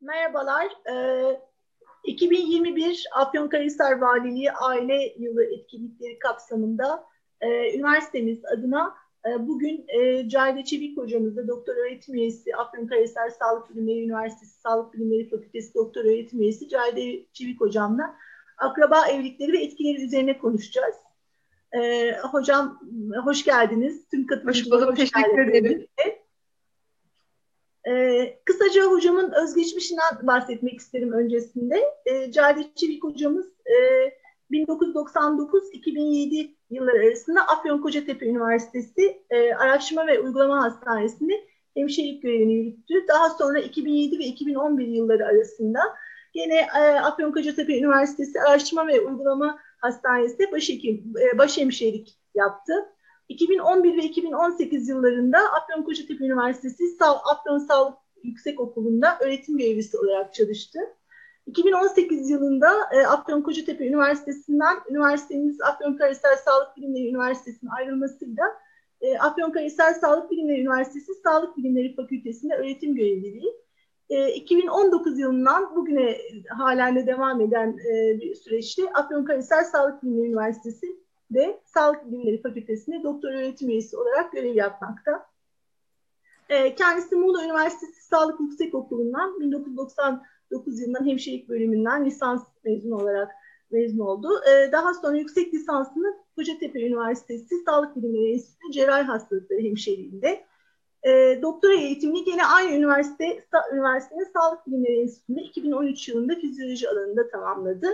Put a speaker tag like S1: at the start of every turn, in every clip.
S1: Merhabalar. Ee, 2021 Afyonkarahisar Valiliği Aile Yılı etkinlikleri kapsamında e, üniversitemiz adına e, bugün e, Cahide Çevik hocamızla doktor öğretim üyesi Afyonkarahisar Sağlık Bilimleri Üniversitesi Sağlık Bilimleri Fakültesi doktor öğretim üyesi Cahide Çevik hocamla akraba evlilikleri ve etkileri üzerine konuşacağız. E, hocam hoş geldiniz.
S2: Tüm katılımcılara hoş, hoş teşekkür ederim.
S1: Ee, kısaca hocamın özgeçmişinden bahsetmek isterim öncesinde. Ee, Cahit Çevik hocamız e, 1999-2007 yılları arasında Afyonkarahisar Üniversitesi e, Araştırma ve Uygulama Hastanesi'nde hemşirelik görevini yürüttü. Daha sonra 2007 ve 2011 yılları arasında yine e, Afyonkarahisar Üniversitesi Araştırma ve Uygulama Hastanesi'nde başhekim, e, başhemşirelik yaptı. 2011 ve 2018 yıllarında Afyonkarahisar Üniversitesi Afyon Sağlık Yüksek Okulu'nda öğretim görevlisi olarak çalıştı. 2018 yılında e, Afyonkarahisar Üniversitesi'nden üniversitemiz Afyonkarahisar Sağlık Bilimleri Üniversitesi'nin ayrılmasıyla e, Afyonkarahisar Sağlık Bilimleri Üniversitesi Sağlık Bilimleri Fakültesi'nde öğretim görevliliği. E, 2019 yılından bugüne halen de devam eden e, bir süreçte Afyonkarahisar Sağlık Bilimleri Üniversitesi de Sağlık Bilimleri Fakültesi'nde doktor öğretim üyesi olarak görev yapmakta. E, kendisi Muğla Üniversitesi Sağlık Yüksek Okulu'ndan 1999 yılından hemşirelik bölümünden lisans mezunu olarak mezun oldu. E, daha sonra yüksek lisansını Kocatepe Üniversitesi Sağlık Bilimleri Enstitüsü Cerrahi Hastalıkları Hemşireliğinde e, doktora eğitimini yine aynı üniversite üniversitenin Sağlık Bilimleri Enstitüsü'nde 2013 yılında fizyoloji alanında tamamladı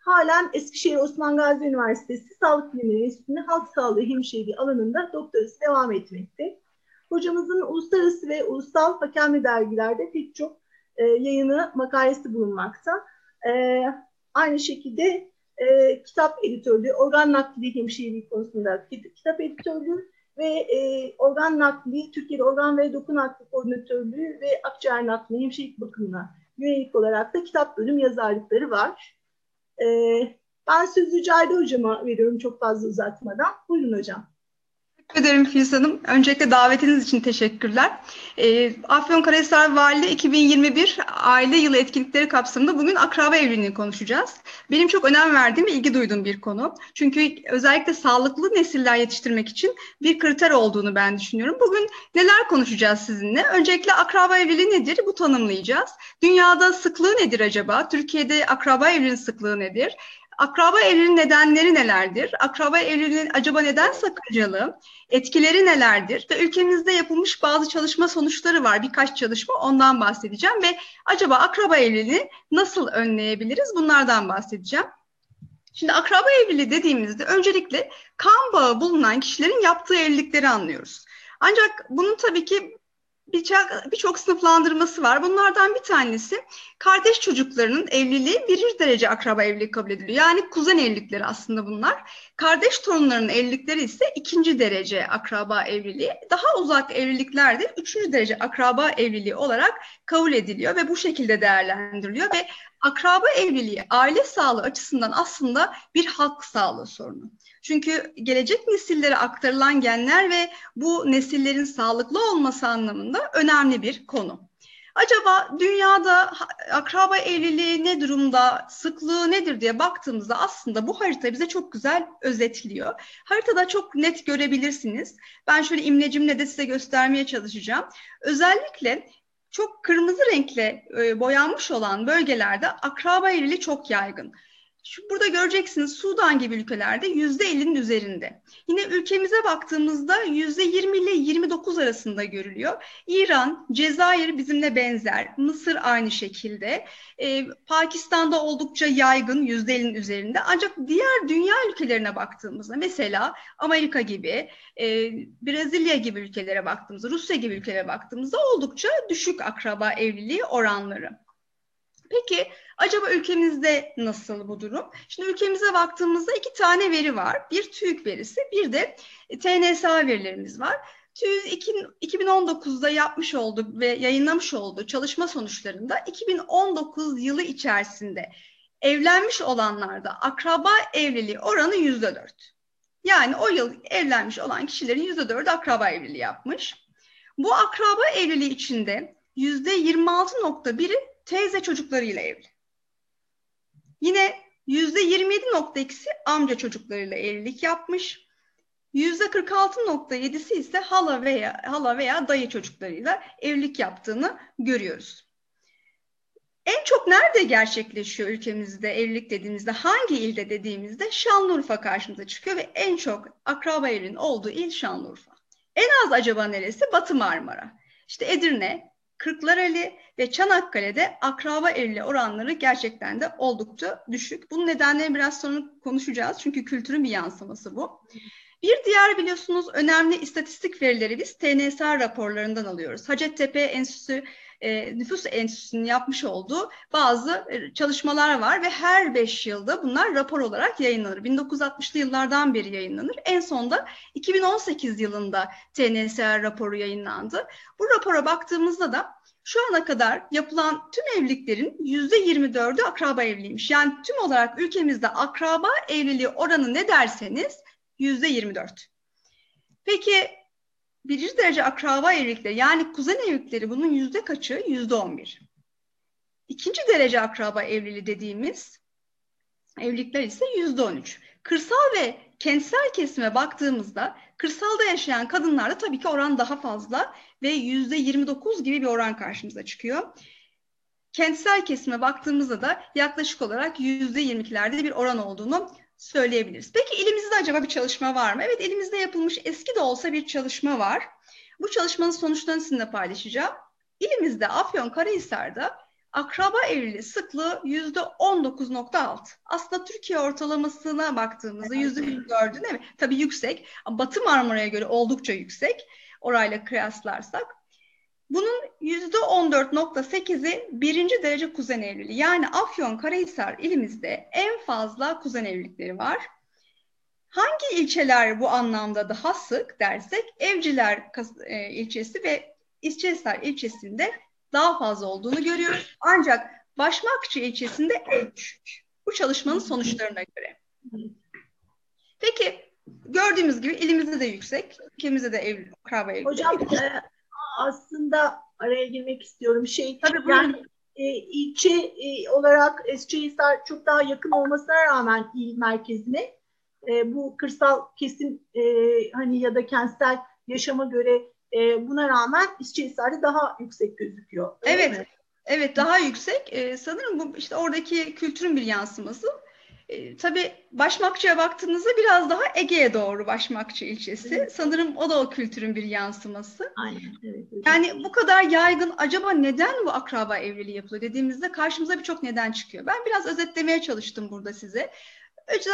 S1: halen Eskişehir Osman Gazi Üniversitesi Sağlık Bilimleri Enstitüsü'nde halk sağlığı hemşireliği alanında doktorası devam etmekte. Hocamızın uluslararası ve ulusal hakemli dergilerde pek çok e, yayını, makalesi bulunmakta. E, aynı şekilde e, kitap editörlüğü, organ nakli hemşireliği konusunda kitap editörlüğü ve e, organ nakli, Türkiye'de organ ve doku nakli koordinatörlüğü ve akciğer nakli hemşirelik bakımına yönelik olarak da kitap bölüm yazarlıkları var. Ee, ben sözü Cahide Hocam'a veriyorum çok fazla uzatmadan. Buyurun hocam.
S2: Teşekkür ederim Filiz Hanım. Öncelikle davetiniz için teşekkürler. E, Afyonkarahisar Valiliği 2021 Aile Yılı etkinlikleri kapsamında bugün akraba evliliğini konuşacağız. Benim çok önem verdiğim ve ilgi duyduğum bir konu. Çünkü özellikle sağlıklı nesiller yetiştirmek için bir kriter olduğunu ben düşünüyorum. Bugün neler konuşacağız sizinle? Öncelikle akraba evliliği nedir? Bu tanımlayacağız. Dünyada sıklığı nedir acaba? Türkiye'de akraba evliliğinin sıklığı nedir? Akraba evliliğinin nedenleri nelerdir? Akraba evliliğinin acaba neden sakıncalı? Etkileri nelerdir? Ve ülkemizde yapılmış bazı çalışma sonuçları var. Birkaç çalışma ondan bahsedeceğim ve acaba akraba evliliğini nasıl önleyebiliriz? Bunlardan bahsedeceğim. Şimdi akraba evliliği dediğimizde öncelikle kan bağı bulunan kişilerin yaptığı evlilikleri anlıyoruz. Ancak bunun tabii ki birçok bir sınıflandırması var. Bunlardan bir tanesi kardeş çocuklarının evliliği birinci derece akraba evliliği kabul ediliyor. Yani kuzen evlilikleri aslında bunlar. Kardeş torunlarının evlilikleri ise ikinci derece akraba evliliği. Daha uzak evlilikler de üçüncü derece akraba evliliği olarak kabul ediliyor ve bu şekilde değerlendiriliyor ve akraba evliliği aile sağlığı açısından aslında bir halk sağlığı sorunu. Çünkü gelecek nesillere aktarılan genler ve bu nesillerin sağlıklı olması anlamında önemli bir konu. Acaba dünyada akraba evliliği ne durumda, sıklığı nedir diye baktığımızda aslında bu harita bize çok güzel özetliyor. Haritada çok net görebilirsiniz. Ben şöyle imlecimle de size göstermeye çalışacağım. Özellikle çok kırmızı renkle e, boyanmış olan bölgelerde akraba evliliği çok yaygın. Şu burada göreceksiniz Sudan gibi ülkelerde yüzde 50'nin üzerinde. Yine ülkemize baktığımızda yüzde 20 ile 29 arasında görülüyor. İran, Cezayir bizimle benzer, Mısır aynı şekilde. Ee, Pakistan'da oldukça yaygın yüzde 50'nin üzerinde. Ancak diğer dünya ülkelerine baktığımızda mesela Amerika gibi, e, Brezilya gibi ülkelere baktığımızda, Rusya gibi ülkelere baktığımızda oldukça düşük akraba evliliği oranları. Peki acaba ülkemizde nasıl bu durum? Şimdi ülkemize baktığımızda iki tane veri var. Bir TÜİK verisi, bir de TNSA verilerimiz var. TÜİK 2019'da yapmış olduğu ve yayınlamış olduğu çalışma sonuçlarında 2019 yılı içerisinde evlenmiş olanlarda akraba evliliği oranı yüzde dört. Yani o yıl evlenmiş olan kişilerin yüzde dördü akraba evliliği yapmış. Bu akraba evliliği içinde %26.1'i teyze çocuklarıyla evli. Yine %27.2'si amca çocuklarıyla evlilik yapmış. %46.7'si ise hala veya hala veya dayı çocuklarıyla evlilik yaptığını görüyoruz. En çok nerede gerçekleşiyor ülkemizde evlilik dediğimizde, hangi ilde dediğimizde Şanlıurfa karşımıza çıkıyor ve en çok akraba evliliğinin olduğu il Şanlıurfa. En az acaba neresi? Batı Marmara. İşte Edirne, Kırklareli ve Çanakkale'de akraba evliliği oranları gerçekten de oldukça düşük. Bunun nedenlerini biraz sonra konuşacağız çünkü kültürün bir yansıması bu. Bir diğer biliyorsunuz önemli istatistik verileri biz TNSR raporlarından alıyoruz. Hacettepe Enstitüsü e, Nüfus Enstitüsü'nün yapmış olduğu bazı e, çalışmalar var ve her beş yılda bunlar rapor olarak yayınlanır. 1960'lı yıllardan beri yayınlanır. En son da 2018 yılında TNSR raporu yayınlandı. Bu rapora baktığımızda da şu ana kadar yapılan tüm evliliklerin yüzde 24'ü akraba evliymiş. Yani tüm olarak ülkemizde akraba evliliği oranı ne derseniz yüzde 24. Peki birinci derece akraba evlilikleri yani kuzen evlilikleri bunun yüzde kaçı? Yüzde 11. İkinci derece akraba evliliği dediğimiz evlilikler ise yüzde 13. Kırsal ve kentsel kesime baktığımızda kırsalda yaşayan kadınlarda tabii ki oran daha fazla ve yüzde 29 gibi bir oran karşımıza çıkıyor. Kentsel kesime baktığımızda da yaklaşık olarak yüzde 22'lerde bir oran olduğunu söyleyebiliriz. Peki elimizde acaba bir çalışma var mı? Evet elimizde yapılmış eski de olsa bir çalışma var. Bu çalışmanın sonuçlarını sizinle paylaşacağım. İlimizde Afyonkarahisar'da akraba evliliği sıklığı yüzde 19.6. Aslında Türkiye ortalamasına baktığımızda yüzde 24'ü değil mi? Tabii yüksek. Batı Marmara'ya göre oldukça yüksek. Orayla kıyaslarsak. Bunun yüzde 14.8'i birinci derece kuzen evliliği. Yani Afyon Karahisar ilimizde en fazla kuzen evlilikleri var. Hangi ilçeler bu anlamda daha sık dersek Evciler e, ilçesi ve İsçehisar ilçesinde daha fazla olduğunu görüyoruz. Ancak Başmakçı ilçesinde en düşük. Bu çalışmanın sonuçlarına göre. Peki gördüğümüz gibi ilimizde de yüksek, ülkemizde de ev, akraba evlilik.
S1: Hocam e, aslında araya girmek istiyorum. Şey Tabii yani e, ilçe e, olarak Eskişehir çok daha yakın olmasına rağmen il merkezine e, bu kırsal kesim e, hani ya da kentsel yaşama göre e, buna rağmen Eskişehir'de daha yüksek gözüküyor.
S2: Evet. Mi? Evet daha yüksek. Ee, sanırım bu işte oradaki kültürün bir yansıması. E, tabii Başmakçı'ya baktığınızda biraz daha Ege'ye doğru Başmakçı ilçesi. Evet. Sanırım o da o kültürün bir yansıması.
S1: Aynen. Evet, evet.
S2: Yani bu kadar yaygın acaba neden bu akraba evliliği yapılıyor dediğimizde karşımıza birçok neden çıkıyor. Ben biraz özetlemeye çalıştım burada size.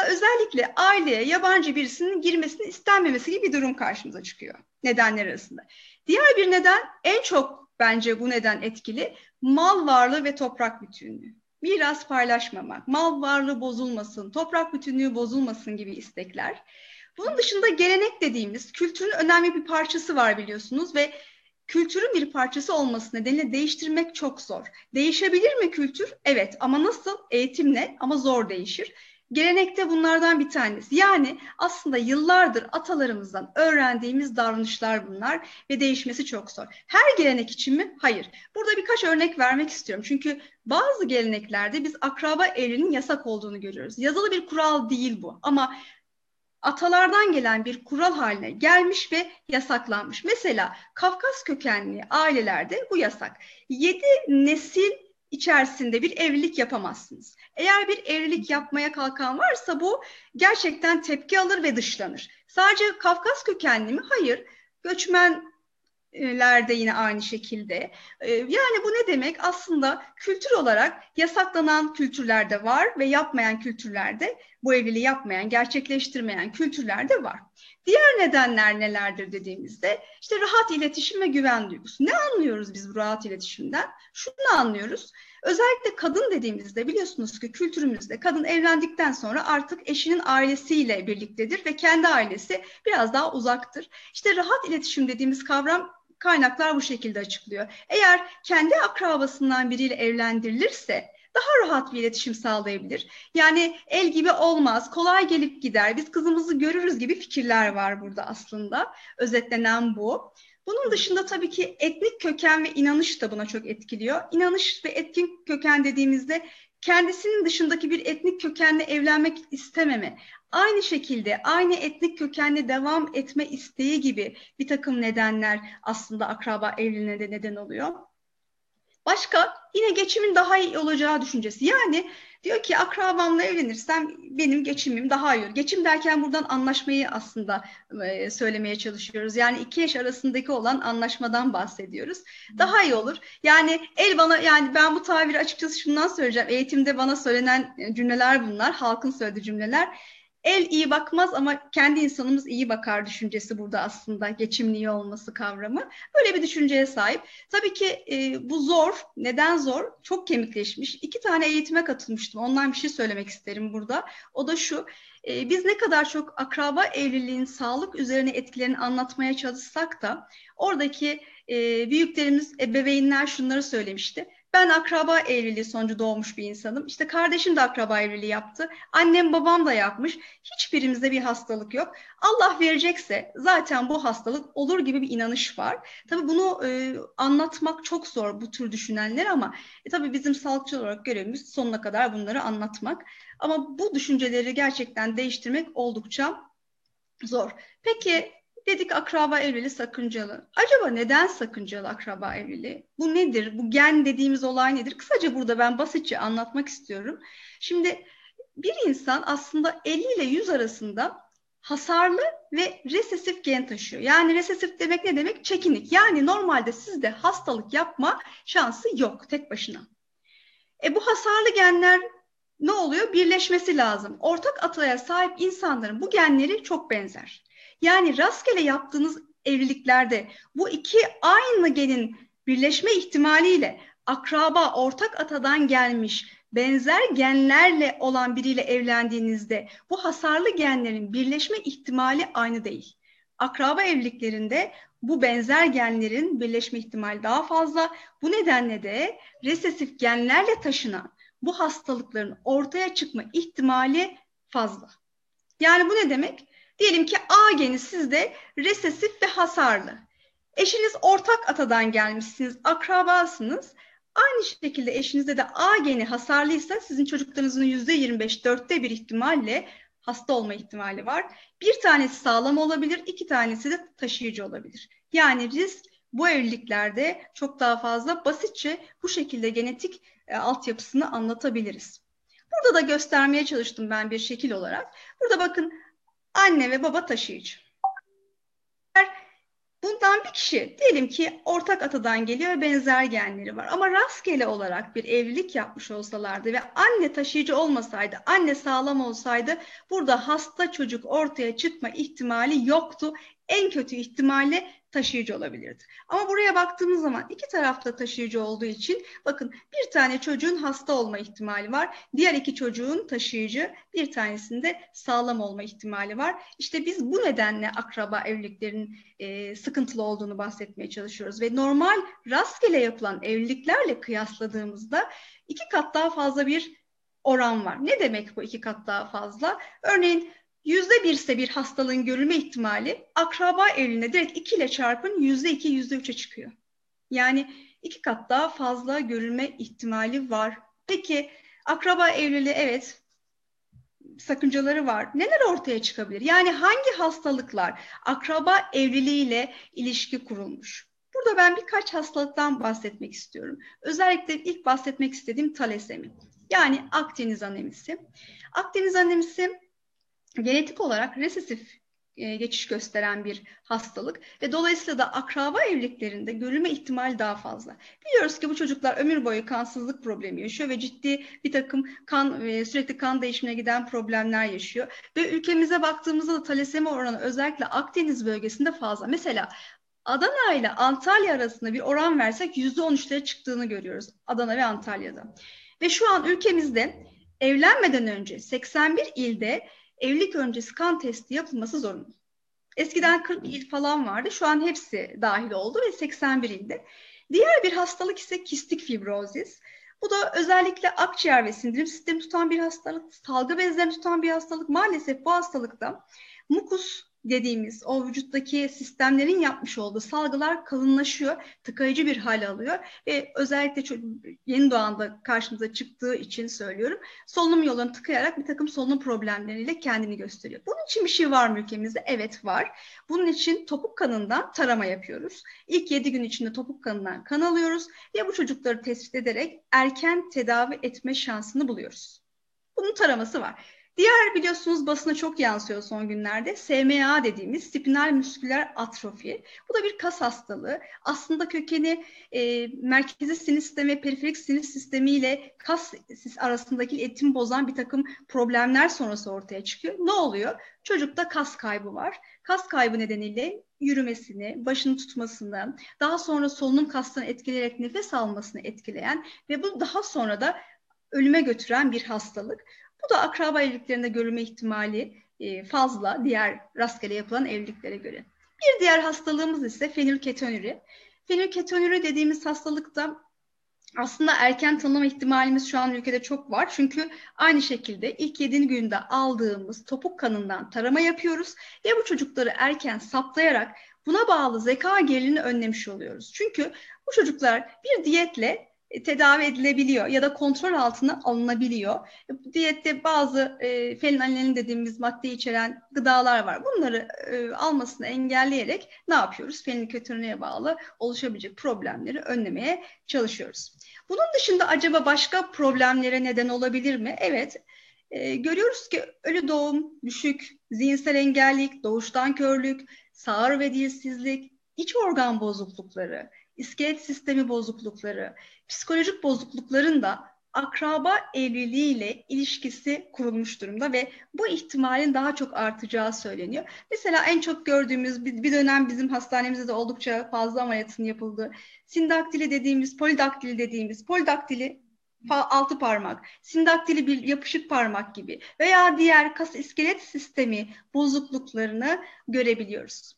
S2: Özellikle aileye yabancı birisinin girmesini istenmemesi gibi bir durum karşımıza çıkıyor nedenler arasında. Diğer bir neden en çok bence bu neden etkili mal varlığı ve toprak bütünlüğü miras paylaşmamak, mal varlığı bozulmasın, toprak bütünlüğü bozulmasın gibi istekler. Bunun dışında gelenek dediğimiz kültürün önemli bir parçası var biliyorsunuz ve kültürün bir parçası olması nedeniyle değiştirmek çok zor. Değişebilir mi kültür? Evet ama nasıl? Eğitimle ama zor değişir. Gelenekte bunlardan bir tanesi. Yani aslında yıllardır atalarımızdan öğrendiğimiz davranışlar bunlar ve değişmesi çok zor. Her gelenek için mi? Hayır. Burada birkaç örnek vermek istiyorum. Çünkü bazı geleneklerde biz akraba evliliğinin yasak olduğunu görüyoruz. Yazılı bir kural değil bu ama atalardan gelen bir kural haline gelmiş ve yasaklanmış. Mesela Kafkas kökenli ailelerde bu yasak. Yedi nesil içerisinde bir evlilik yapamazsınız. Eğer bir evlilik yapmaya kalkan varsa bu gerçekten tepki alır ve dışlanır. Sadece Kafkas kökenli mi? Hayır. Göçmenler de yine aynı şekilde. Ee, yani bu ne demek? Aslında kültür olarak yasaklanan kültürlerde var ve yapmayan kültürlerde bu evliliği yapmayan, gerçekleştirmeyen kültürlerde var. Diğer nedenler nelerdir dediğimizde işte rahat iletişim ve güven duygusu. Ne anlıyoruz biz bu rahat iletişimden? Şunu anlıyoruz. Özellikle kadın dediğimizde biliyorsunuz ki kültürümüzde kadın evlendikten sonra artık eşinin ailesiyle birliktedir ve kendi ailesi biraz daha uzaktır. İşte rahat iletişim dediğimiz kavram kaynaklar bu şekilde açıklıyor. Eğer kendi akrabasından biriyle evlendirilirse daha rahat bir iletişim sağlayabilir. Yani el gibi olmaz, kolay gelip gider, biz kızımızı görürüz gibi fikirler var burada aslında. Özetlenen bu. Bunun dışında tabii ki etnik köken ve inanış da buna çok etkiliyor. İnanış ve etnik köken dediğimizde kendisinin dışındaki bir etnik kökenle evlenmek istememe, aynı şekilde aynı etnik kökenle devam etme isteği gibi bir takım nedenler aslında akraba evliliğine de neden oluyor. Başka yine geçimin daha iyi olacağı düşüncesi. Yani diyor ki akrabamla evlenirsem benim geçimim daha iyi olur. Geçim derken buradan anlaşmayı aslında e, söylemeye çalışıyoruz. Yani iki yaş arasındaki olan anlaşmadan bahsediyoruz. Daha iyi olur. Yani el bana yani ben bu tabiri açıkçası şundan söyleyeceğim. Eğitimde bana söylenen cümleler bunlar. Halkın söylediği cümleler. El iyi bakmaz ama kendi insanımız iyi bakar düşüncesi burada aslında geçimliği olması kavramı. Böyle bir düşünceye sahip. Tabii ki e, bu zor. Neden zor? Çok kemikleşmiş. İki tane eğitime katılmıştım. Ondan bir şey söylemek isterim burada. O da şu. E, biz ne kadar çok akraba evliliğin sağlık üzerine etkilerini anlatmaya çalışsak da oradaki e, büyüklerimiz, ebeveynler şunları söylemişti. Ben akraba evliliği sonucu doğmuş bir insanım. İşte kardeşim de akraba evliliği yaptı. Annem babam da yapmış. Hiçbirimizde bir hastalık yok. Allah verecekse zaten bu hastalık olur gibi bir inanış var. Tabii bunu e, anlatmak çok zor bu tür düşünenler ama e, tabii bizim sağlıkçı olarak görevimiz sonuna kadar bunları anlatmak. Ama bu düşünceleri gerçekten değiştirmek oldukça zor. Peki Dedik akraba evliliği sakıncalı. Acaba neden sakıncalı akraba evliliği? Bu nedir? Bu gen dediğimiz olay nedir? Kısaca burada ben basitçe anlatmak istiyorum. Şimdi bir insan aslında 50 ile 100 arasında hasarlı ve resesif gen taşıyor. Yani resesif demek ne demek? Çekinik. Yani normalde sizde hastalık yapma şansı yok tek başına. E bu hasarlı genler ne oluyor? Birleşmesi lazım. Ortak ataya sahip insanların bu genleri çok benzer. Yani rastgele yaptığınız evliliklerde bu iki aynı genin birleşme ihtimaliyle akraba, ortak atadan gelmiş benzer genlerle olan biriyle evlendiğinizde bu hasarlı genlerin birleşme ihtimali aynı değil. Akraba evliliklerinde bu benzer genlerin birleşme ihtimali daha fazla. Bu nedenle de resesif genlerle taşınan bu hastalıkların ortaya çıkma ihtimali fazla. Yani bu ne demek? Diyelim ki A geni sizde resesif ve hasarlı. Eşiniz ortak atadan gelmişsiniz, akrabasınız. Aynı şekilde eşinizde de A geni hasarlıysa sizin çocuklarınızın yüzde 25 dörtte bir ihtimalle hasta olma ihtimali var. Bir tanesi sağlam olabilir, iki tanesi de taşıyıcı olabilir. Yani risk bu evliliklerde çok daha fazla basitçe bu şekilde genetik e, altyapısını anlatabiliriz. Burada da göstermeye çalıştım ben bir şekil olarak. Burada bakın anne ve baba taşıyıcı. Bundan bir kişi diyelim ki ortak atadan geliyor ve benzer genleri var. Ama rastgele olarak bir evlilik yapmış olsalardı ve anne taşıyıcı olmasaydı, anne sağlam olsaydı burada hasta çocuk ortaya çıkma ihtimali yoktu. En kötü ihtimalle taşıyıcı olabilirdi. Ama buraya baktığımız zaman iki tarafta taşıyıcı olduğu için bakın bir tane çocuğun hasta olma ihtimali var. Diğer iki çocuğun taşıyıcı bir tanesinde sağlam olma ihtimali var. İşte biz bu nedenle akraba evliliklerin e, sıkıntılı olduğunu bahsetmeye çalışıyoruz. Ve normal rastgele yapılan evliliklerle kıyasladığımızda iki kat daha fazla bir oran var. Ne demek bu iki kat daha fazla? Örneğin Yüzde birse bir hastalığın görülme ihtimali akraba evliliğine direkt 2 ile çarpın yüzde iki, yüzde üçe çıkıyor. Yani iki kat daha fazla görülme ihtimali var. Peki akraba evliliği evet sakıncaları var. Neler ortaya çıkabilir? Yani hangi hastalıklar akraba evliliğiyle ilişki kurulmuş? Burada ben birkaç hastalıktan bahsetmek istiyorum. Özellikle ilk bahsetmek istediğim talasemi. Yani Akdeniz anemisi. Akdeniz anemisi genetik olarak resesif e, geçiş gösteren bir hastalık ve dolayısıyla da akraba evliliklerinde görülme ihtimali daha fazla. Biliyoruz ki bu çocuklar ömür boyu kansızlık problemi yaşıyor ve ciddi bir takım kan ve sürekli kan değişimine giden problemler yaşıyor. Ve ülkemize baktığımızda da talasemi oranı özellikle Akdeniz bölgesinde fazla. Mesela Adana ile Antalya arasında bir oran versek %13'lere çıktığını görüyoruz Adana ve Antalya'da. Ve şu an ülkemizde evlenmeden önce 81 ilde evlilik öncesi kan testi yapılması zorunlu. Eskiden 40 il falan vardı. Şu an hepsi dahil oldu ve 81 ilde. Diğer bir hastalık ise kistik fibrozis. Bu da özellikle akciğer ve sindirim sistemi tutan bir hastalık, salgı bezlerini tutan bir hastalık. Maalesef bu hastalıkta mukus dediğimiz o vücuttaki sistemlerin yapmış olduğu salgılar kalınlaşıyor, tıkayıcı bir hal alıyor ve özellikle yeni doğanda karşımıza çıktığı için söylüyorum. Solunum yolunu tıkayarak bir takım solunum problemleriyle kendini gösteriyor. Bunun için bir şey var mı ülkemizde? Evet var. Bunun için topuk kanından tarama yapıyoruz. İlk 7 gün içinde topuk kanından kan alıyoruz ve bu çocukları tespit ederek erken tedavi etme şansını buluyoruz. Bunun taraması var. Diğer biliyorsunuz basına çok yansıyor son günlerde. SMA dediğimiz spinal musküler atrofi. Bu da bir kas hastalığı. Aslında kökeni e, merkezi sinir sistemi, periferik sinir sistemi ile kas arasındaki iletişim bozan bir takım problemler sonrası ortaya çıkıyor. Ne oluyor? Çocukta kas kaybı var. Kas kaybı nedeniyle yürümesini, başını tutmasını, daha sonra solunum kaslarını etkileyerek nefes almasını etkileyen ve bu daha sonra da ölüme götüren bir hastalık. Bu da akraba evliliklerinde görülme ihtimali e, fazla diğer rastgele yapılan evliliklere göre. Bir diğer hastalığımız ise fenilketonuri. Fenilketonuri dediğimiz hastalıkta aslında erken tanıma ihtimalimiz şu an ülkede çok var. Çünkü aynı şekilde ilk 7 günde aldığımız topuk kanından tarama yapıyoruz ve bu çocukları erken saptayarak buna bağlı zeka gerilini önlemiş oluyoruz. Çünkü bu çocuklar bir diyetle tedavi edilebiliyor ya da kontrol altına alınabiliyor. Diyette bazı e, felinalin dediğimiz madde içeren gıdalar var. Bunları e, almasını engelleyerek ne yapıyoruz? Fenilketonuriye bağlı oluşabilecek problemleri önlemeye çalışıyoruz. Bunun dışında acaba başka problemlere neden olabilir mi? Evet. E, görüyoruz ki ölü doğum, düşük, zihinsel engellik, doğuştan körlük, sağır ve dilsizlik, iç organ bozuklukları, iskelet sistemi bozuklukları, psikolojik bozuklukların da akraba evliliğiyle ilişkisi kurulmuş durumda ve bu ihtimalin daha çok artacağı söyleniyor. Mesela en çok gördüğümüz bir dönem bizim hastanemizde de oldukça fazla ameliyatın yapıldığı sindaktili dediğimiz, polidaktili dediğimiz, polidaktili altı parmak, sindaktili bir yapışık parmak gibi veya diğer kas iskelet sistemi bozukluklarını görebiliyoruz.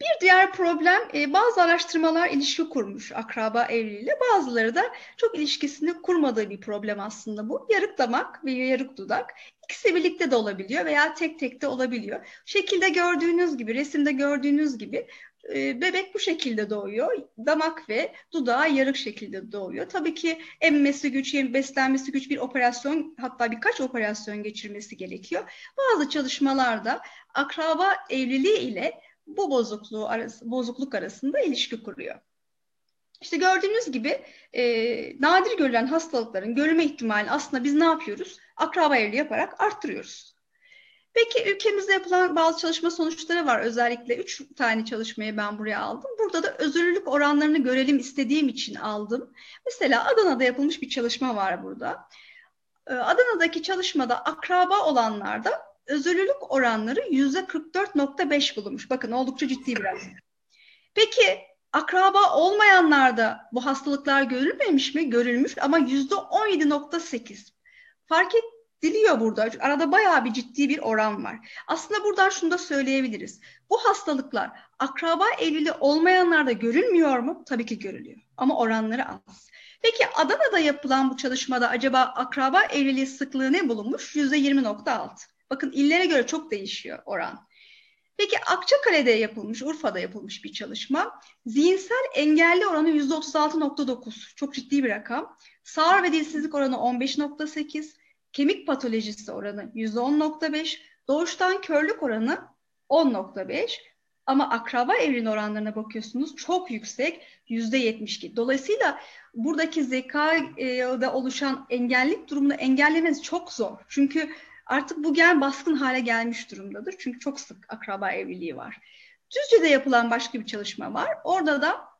S2: Bir diğer problem e, bazı araştırmalar ilişki kurmuş akraba evliliğiyle bazıları da çok ilişkisini kurmadığı bir problem aslında bu. Yarık damak ve yarık dudak ikisi birlikte de olabiliyor veya tek tek de olabiliyor. Şekilde gördüğünüz gibi resimde gördüğünüz gibi e, bebek bu şekilde doğuyor. Damak ve dudağı yarık şekilde doğuyor. Tabii ki emmesi güç, beslenmesi güç bir operasyon hatta birkaç operasyon geçirmesi gerekiyor. Bazı çalışmalarda akraba evliliği ile bu bozukluğu arası, bozukluk arasında ilişki kuruyor. İşte gördüğünüz gibi e, nadir görülen hastalıkların görülme ihtimali aslında biz ne yapıyoruz? Akraba evliliği yaparak arttırıyoruz. Peki ülkemizde yapılan bazı çalışma sonuçları var. Özellikle üç tane çalışmayı ben buraya aldım. Burada da özürlülük oranlarını görelim istediğim için aldım. Mesela Adana'da yapılmış bir çalışma var burada. E, Adana'daki çalışmada akraba olanlarda özürlülük oranları yüzde 44.5 bulunmuş. Bakın oldukça ciddi bir rakam. Peki akraba olmayanlarda bu hastalıklar görülmemiş mi? Görülmüş ama yüzde 17.8. Fark ediliyor burada. Arada bayağı bir ciddi bir oran var. Aslında buradan şunu da söyleyebiliriz. Bu hastalıklar akraba evliliği olmayanlarda görülmüyor mu? Tabii ki görülüyor. Ama oranları az. Peki Adana'da yapılan bu çalışmada acaba akraba evliliği sıklığı ne bulunmuş? Yüzde 20.6. Bakın illere göre çok değişiyor oran. Peki Akçakale'de yapılmış, Urfa'da yapılmış bir çalışma. Zihinsel engelli oranı %36.9. Çok ciddi bir rakam. Sağır ve dilsizlik oranı 15.8. Kemik patolojisi oranı %10.5. Doğuştan körlük oranı 10.5. Ama akraba evrin oranlarına bakıyorsunuz çok yüksek %72. Dolayısıyla buradaki zekada oluşan engellik durumunu engellemeniz çok zor. Çünkü artık bu gen baskın hale gelmiş durumdadır. Çünkü çok sık akraba evliliği var. Düzce'de yapılan başka bir çalışma var. Orada da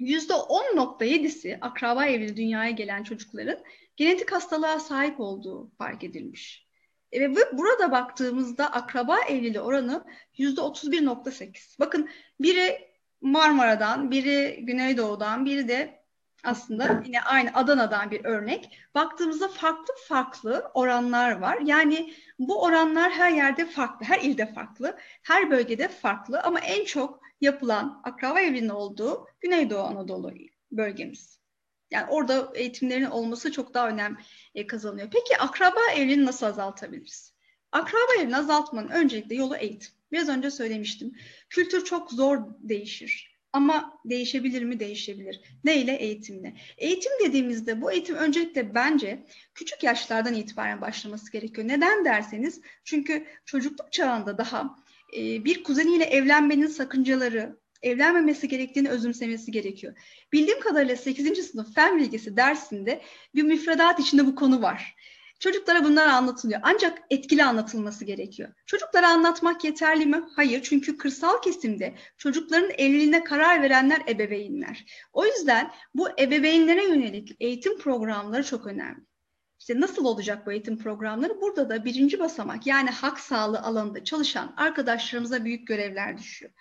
S2: %10.7'si akraba evliliği dünyaya gelen çocukların genetik hastalığa sahip olduğu fark edilmiş. E, ve burada baktığımızda akraba evliliği oranı %31.8. Bakın biri Marmara'dan, biri Güneydoğu'dan, biri de aslında yine aynı Adana'dan bir örnek. Baktığımızda farklı farklı oranlar var. Yani bu oranlar her yerde farklı, her ilde farklı, her bölgede farklı ama en çok yapılan akraba evliliğinin olduğu Güneydoğu Anadolu bölgemiz. Yani orada eğitimlerin olması çok daha önem e, kazanıyor. Peki akraba evliliğini nasıl azaltabiliriz? Akraba evini azaltmanın öncelikle yolu eğitim. Biraz önce söylemiştim. Kültür çok zor değişir. Ama değişebilir mi? Değişebilir. Ne ile? Eğitimle. Eğitim dediğimizde bu eğitim öncelikle bence küçük yaşlardan itibaren başlaması gerekiyor. Neden derseniz çünkü çocukluk çağında daha e, bir kuzeniyle evlenmenin sakıncaları, evlenmemesi gerektiğini özümsemesi gerekiyor. Bildiğim kadarıyla 8. sınıf fen bilgisi dersinde bir müfredat içinde bu konu var. Çocuklara bunlar anlatılıyor. Ancak etkili anlatılması gerekiyor. Çocuklara anlatmak yeterli mi? Hayır. Çünkü kırsal kesimde çocukların evliliğine karar verenler ebeveynler. O yüzden bu ebeveynlere yönelik eğitim programları çok önemli. İşte nasıl olacak bu eğitim programları? Burada da birinci basamak yani hak sağlığı alanında çalışan arkadaşlarımıza büyük görevler düşüyor.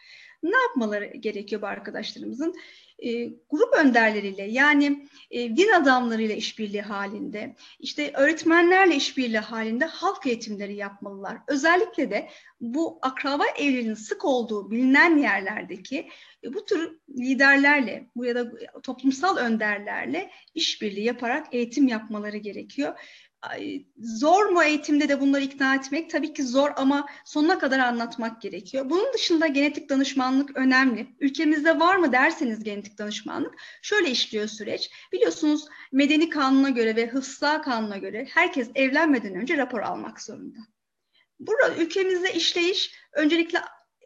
S2: Ne yapmaları gerekiyor bu arkadaşlarımızın? E, grup önderleriyle yani e, din adamlarıyla işbirliği halinde, işte öğretmenlerle işbirliği halinde halk eğitimleri yapmalılar. Özellikle de bu akraba evliliğinin sık olduğu bilinen yerlerdeki e, bu tür liderlerle bu ya da toplumsal önderlerle işbirliği yaparak eğitim yapmaları gerekiyor zor mu eğitimde de bunları ikna etmek? Tabii ki zor ama sonuna kadar anlatmak gerekiyor. Bunun dışında genetik danışmanlık önemli. Ülkemizde var mı derseniz genetik danışmanlık şöyle işliyor süreç. Biliyorsunuz medeni kanuna göre ve hıfza kanuna göre herkes evlenmeden önce rapor almak zorunda. Burada ülkemizde işleyiş öncelikle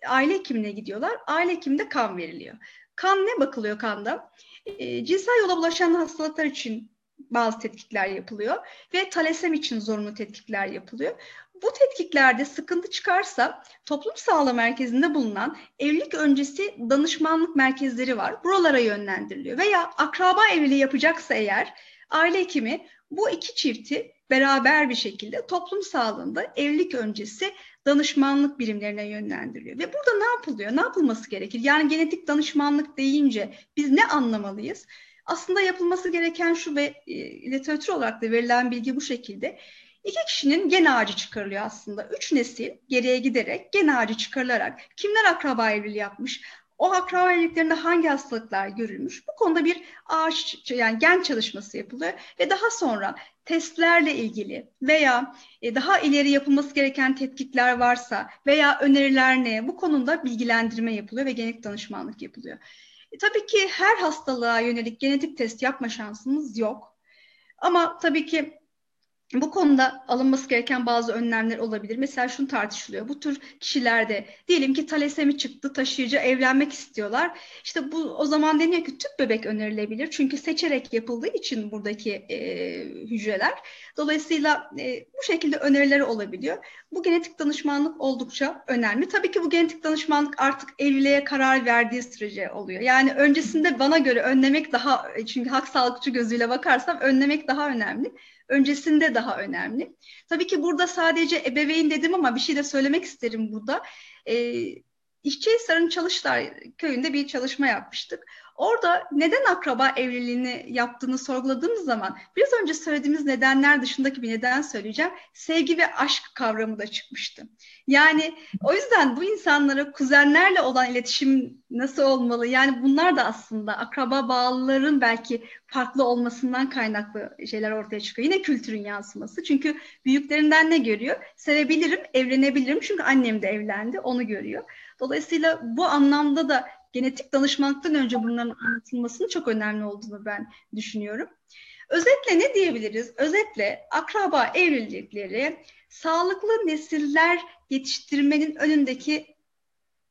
S2: aile hekimine gidiyorlar. Aile hekiminde kan veriliyor. Kan ne bakılıyor kanda? E, cinsel yola bulaşan hastalıklar için bazı tetkikler yapılıyor ve talasem için zorunlu tetkikler yapılıyor. Bu tetkiklerde sıkıntı çıkarsa toplum sağlığı merkezinde bulunan evlilik öncesi danışmanlık merkezleri var. Buralara yönlendiriliyor. Veya akraba evliliği yapacaksa eğer aile hekimi bu iki çifti beraber bir şekilde toplum sağlığında evlilik öncesi danışmanlık birimlerine yönlendiriliyor. Ve burada ne yapılıyor? Ne yapılması gerekir? Yani genetik danışmanlık deyince biz ne anlamalıyız? Aslında yapılması gereken şu ve e, literatür olarak da verilen bilgi bu şekilde. İki kişinin gen ağacı çıkarılıyor aslında. Üç nesil geriye giderek gen ağacı çıkarılarak kimler akraba evliliği yapmış, o akraba evliliklerinde hangi hastalıklar görülmüş? Bu konuda bir ağaç yani gen çalışması yapılıyor ve daha sonra testlerle ilgili veya e, daha ileri yapılması gereken tetkikler varsa veya öneriler ne bu konuda bilgilendirme yapılıyor ve genetik danışmanlık yapılıyor. E, tabii ki her hastalığa yönelik genetik test yapma şansımız yok. Ama tabii ki bu konuda alınması gereken bazı önlemler olabilir. Mesela şunu tartışılıyor. Bu tür kişilerde diyelim ki talasemi çıktı, taşıyıcı evlenmek istiyorlar. İşte bu o zaman deniyor ki tüp bebek önerilebilir. Çünkü seçerek yapıldığı için buradaki e, hücreler. Dolayısıyla e, bu şekilde önerileri olabiliyor. Bu genetik danışmanlık oldukça önemli. Tabii ki bu genetik danışmanlık artık evliliğe karar verdiği sürece oluyor. Yani öncesinde bana göre önlemek daha çünkü hak sağlıkçı gözüyle bakarsam önlemek daha önemli öncesinde daha önemli. Tabii ki burada sadece ebeveyn dedim ama bir şey de söylemek isterim burada. E, İşçihisar'ın Çalışlar köyünde bir çalışma yapmıştık. Orada neden akraba evliliğini yaptığını sorguladığımız zaman biraz önce söylediğimiz nedenler dışındaki bir neden söyleyeceğim. Sevgi ve aşk kavramı da çıkmıştı. Yani o yüzden bu insanlara kuzenlerle olan iletişim nasıl olmalı? Yani bunlar da aslında akraba bağlıların belki farklı olmasından kaynaklı şeyler ortaya çıkıyor. Yine kültürün yansıması. Çünkü büyüklerinden ne görüyor? Sevebilirim, evlenebilirim. Çünkü annem de evlendi, onu görüyor. Dolayısıyla bu anlamda da genetik danışmanlıktan önce bunların anlatılmasının çok önemli olduğunu ben düşünüyorum. Özetle ne diyebiliriz? Özetle akraba evlilikleri sağlıklı nesiller yetiştirmenin önündeki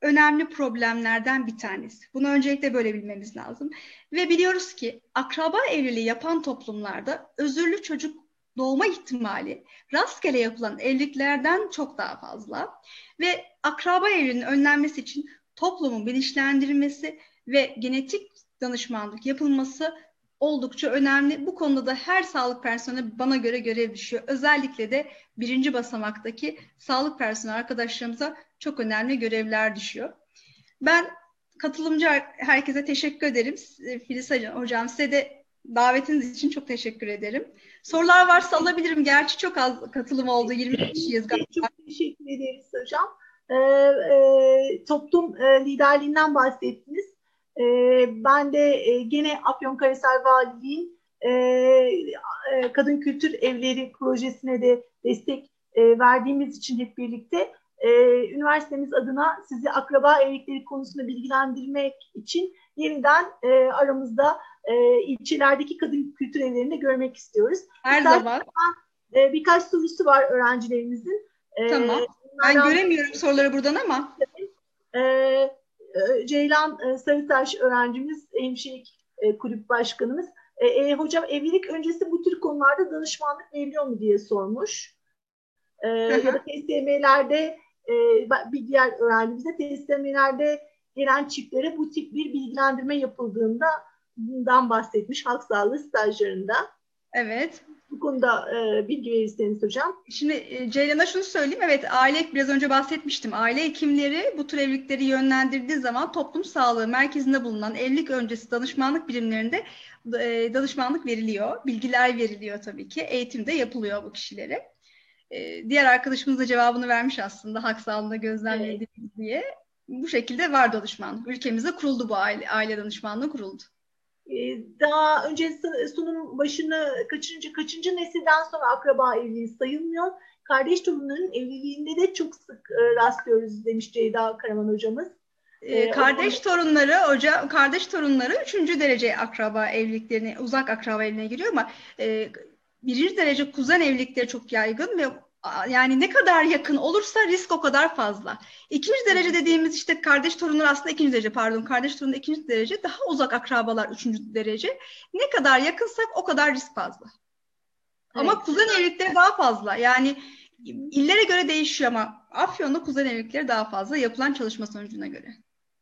S2: önemli problemlerden bir tanesi. Bunu öncelikle böyle bilmemiz lazım. Ve biliyoruz ki akraba evliliği yapan toplumlarda özürlü çocuk doğma ihtimali rastgele yapılan evliliklerden çok daha fazla ve akraba evliliğinin önlenmesi için toplumun bilinçlendirilmesi ve genetik danışmanlık yapılması oldukça önemli. Bu konuda da her sağlık personeli bana göre görev düşüyor. Özellikle de birinci basamaktaki sağlık personeli arkadaşlarımıza çok önemli görevler düşüyor. Ben katılımcı herkese teşekkür ederim. Filiz Hocam size de davetiniz için çok teşekkür ederim. Sorular varsa alabilirim. Gerçi çok az katılım oldu. 20 kişiyiz
S1: galiba. Çok teşekkür ederiz hocam. Ee, e, toplum e, liderliğinden bahsettiniz. E, ben de e, gene Afyonkarahisar Valiliğin e, e, Kadın Kültür Evleri projesine de destek e, verdiğimiz için hep birlikte e, üniversitemiz adına sizi akraba evlilikleri konusunda bilgilendirmek için yeniden e, aramızda e, ilçelerdeki kadın kültür evlerinde görmek istiyoruz.
S2: Her Birkaç, zaman.
S1: E, birkaç sorusu var öğrencilerimizin.
S2: E, tamam. Ben göremiyorum soruları buradan ama.
S1: E, e, Ceylan e, Sarıtaş öğrencimiz, hemşirelik e, kulüp başkanımız. E, e, hocam evlilik öncesi bu tür konularda danışmanlık veriliyor mu diye sormuş. E, ya da TSM'lerde e, bir diğer öğrencimiz de TSM'lerde gelen çiftlere bu tip bir bilgilendirme yapıldığında bundan bahsetmiş halk sağlığı stajlarında.
S2: Evet.
S1: Bu konuda e, bilgi verirseniz hocam.
S2: Şimdi e, Ceylan'a şunu söyleyeyim. Evet aile biraz önce bahsetmiştim. Aile hekimleri bu tür evlilikleri yönlendirdiği zaman toplum sağlığı merkezinde bulunan evlilik öncesi danışmanlık birimlerinde e, danışmanlık veriliyor. Bilgiler veriliyor tabii ki. Eğitimde yapılıyor bu kişilere. E, diğer arkadaşımız da cevabını vermiş aslında hak sağlığında gözlemlediğimiz evet. diye. Bu şekilde var danışmanlık. Ülkemizde kuruldu bu aile, aile danışmanlığı kuruldu.
S1: Ee, daha önce sunum başını kaçıncı kaçıncı nesilden sonra akraba evliliği sayılmıyor. Kardeş torunların evliliğinde de çok sık e, rastlıyoruz demiş Ceyda Karaman hocamız.
S2: Ee, kardeş o, torunları hoca kardeş torunları üçüncü derece akraba evliliklerine uzak akraba evliliğine giriyor ama e, birinci derece kuzen evlilikleri çok yaygın ve yani ne kadar yakın olursa risk o kadar fazla. İkinci derece dediğimiz işte kardeş torunlar aslında ikinci derece pardon kardeş torunlar ikinci derece daha uzak akrabalar üçüncü derece. Ne kadar yakınsak o kadar risk fazla. Evet. Ama kuzen evlilikleri daha fazla. Yani illere göre değişiyor ama Afyon'da kuzen evlilikleri daha fazla yapılan çalışma sonucuna göre.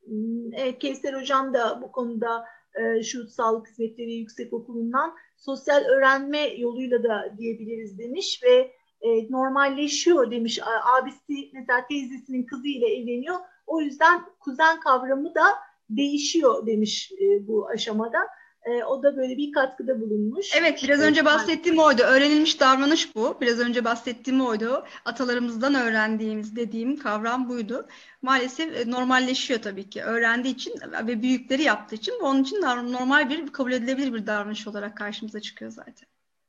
S1: Hmm, evet Kevser Hocam da bu konuda e, şu Sağlık Hizmetleri Yüksek Okulu'ndan sosyal öğrenme yoluyla da diyebiliriz demiş ve e, normalleşiyor demiş. Abisi mesela teyzesinin kızı ile evleniyor. O yüzden kuzen kavramı da değişiyor demiş e, bu aşamada. E, o da böyle bir katkıda bulunmuş.
S2: Evet biraz önce bahsettiğim oydu. Öğrenilmiş davranış bu. Biraz önce bahsettiğim oydu. Atalarımızdan öğrendiğimiz dediğim kavram buydu. Maalesef e, normalleşiyor tabii ki. Öğrendiği için ve büyükleri yaptığı için onun için normal bir kabul edilebilir bir davranış olarak karşımıza çıkıyor zaten.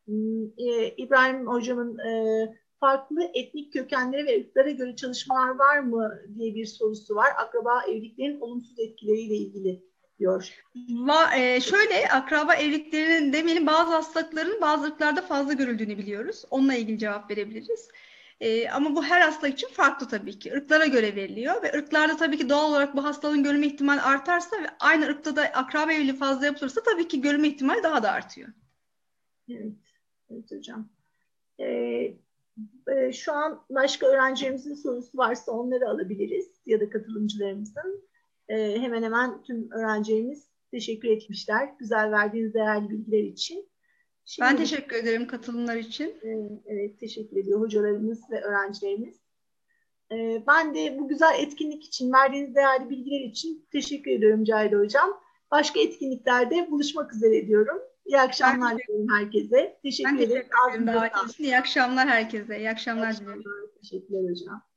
S1: Hmm, e, İbrahim Hocam'ın e, farklı etnik kökenlere ve ırklara göre çalışmalar var mı diye bir sorusu var. Akraba evliliklerin olumsuz etkileriyle ilgili diyor.
S2: Va, e, şöyle akraba evliliklerinin demeyelim bazı hastalıkların bazı ırklarda fazla görüldüğünü biliyoruz. Onunla ilgili cevap verebiliriz. E, ama bu her hastalık için farklı tabii ki. Irklara göre veriliyor ve ırklarda tabii ki doğal olarak bu hastalığın görülme ihtimali artarsa ve aynı ırkta da akraba evliliği fazla yapılırsa tabii ki görülme ihtimali daha da artıyor.
S1: Evet. Evet hocam. Ee, e, şu an başka öğrencilerimizin sorusu varsa onları alabiliriz ya da katılımcılarımızın. Ee, hemen hemen tüm öğrencilerimiz teşekkür etmişler. Güzel verdiğiniz değerli bilgiler için.
S2: Şimdi, ben teşekkür ederim katılımlar için.
S1: E, evet teşekkür ediyor hocalarımız ve öğrencilerimiz. E, ben de bu güzel etkinlik için verdiğiniz değerli bilgiler için teşekkür ediyorum Cahide Hocam. Başka etkinliklerde buluşmak üzere diyorum. İyi akşamlar diliyorum herkese. Teşekkür ederim.
S2: İyi akşamlar herkese. İyi akşamlar dilerim.
S1: Teşekkürler hocam.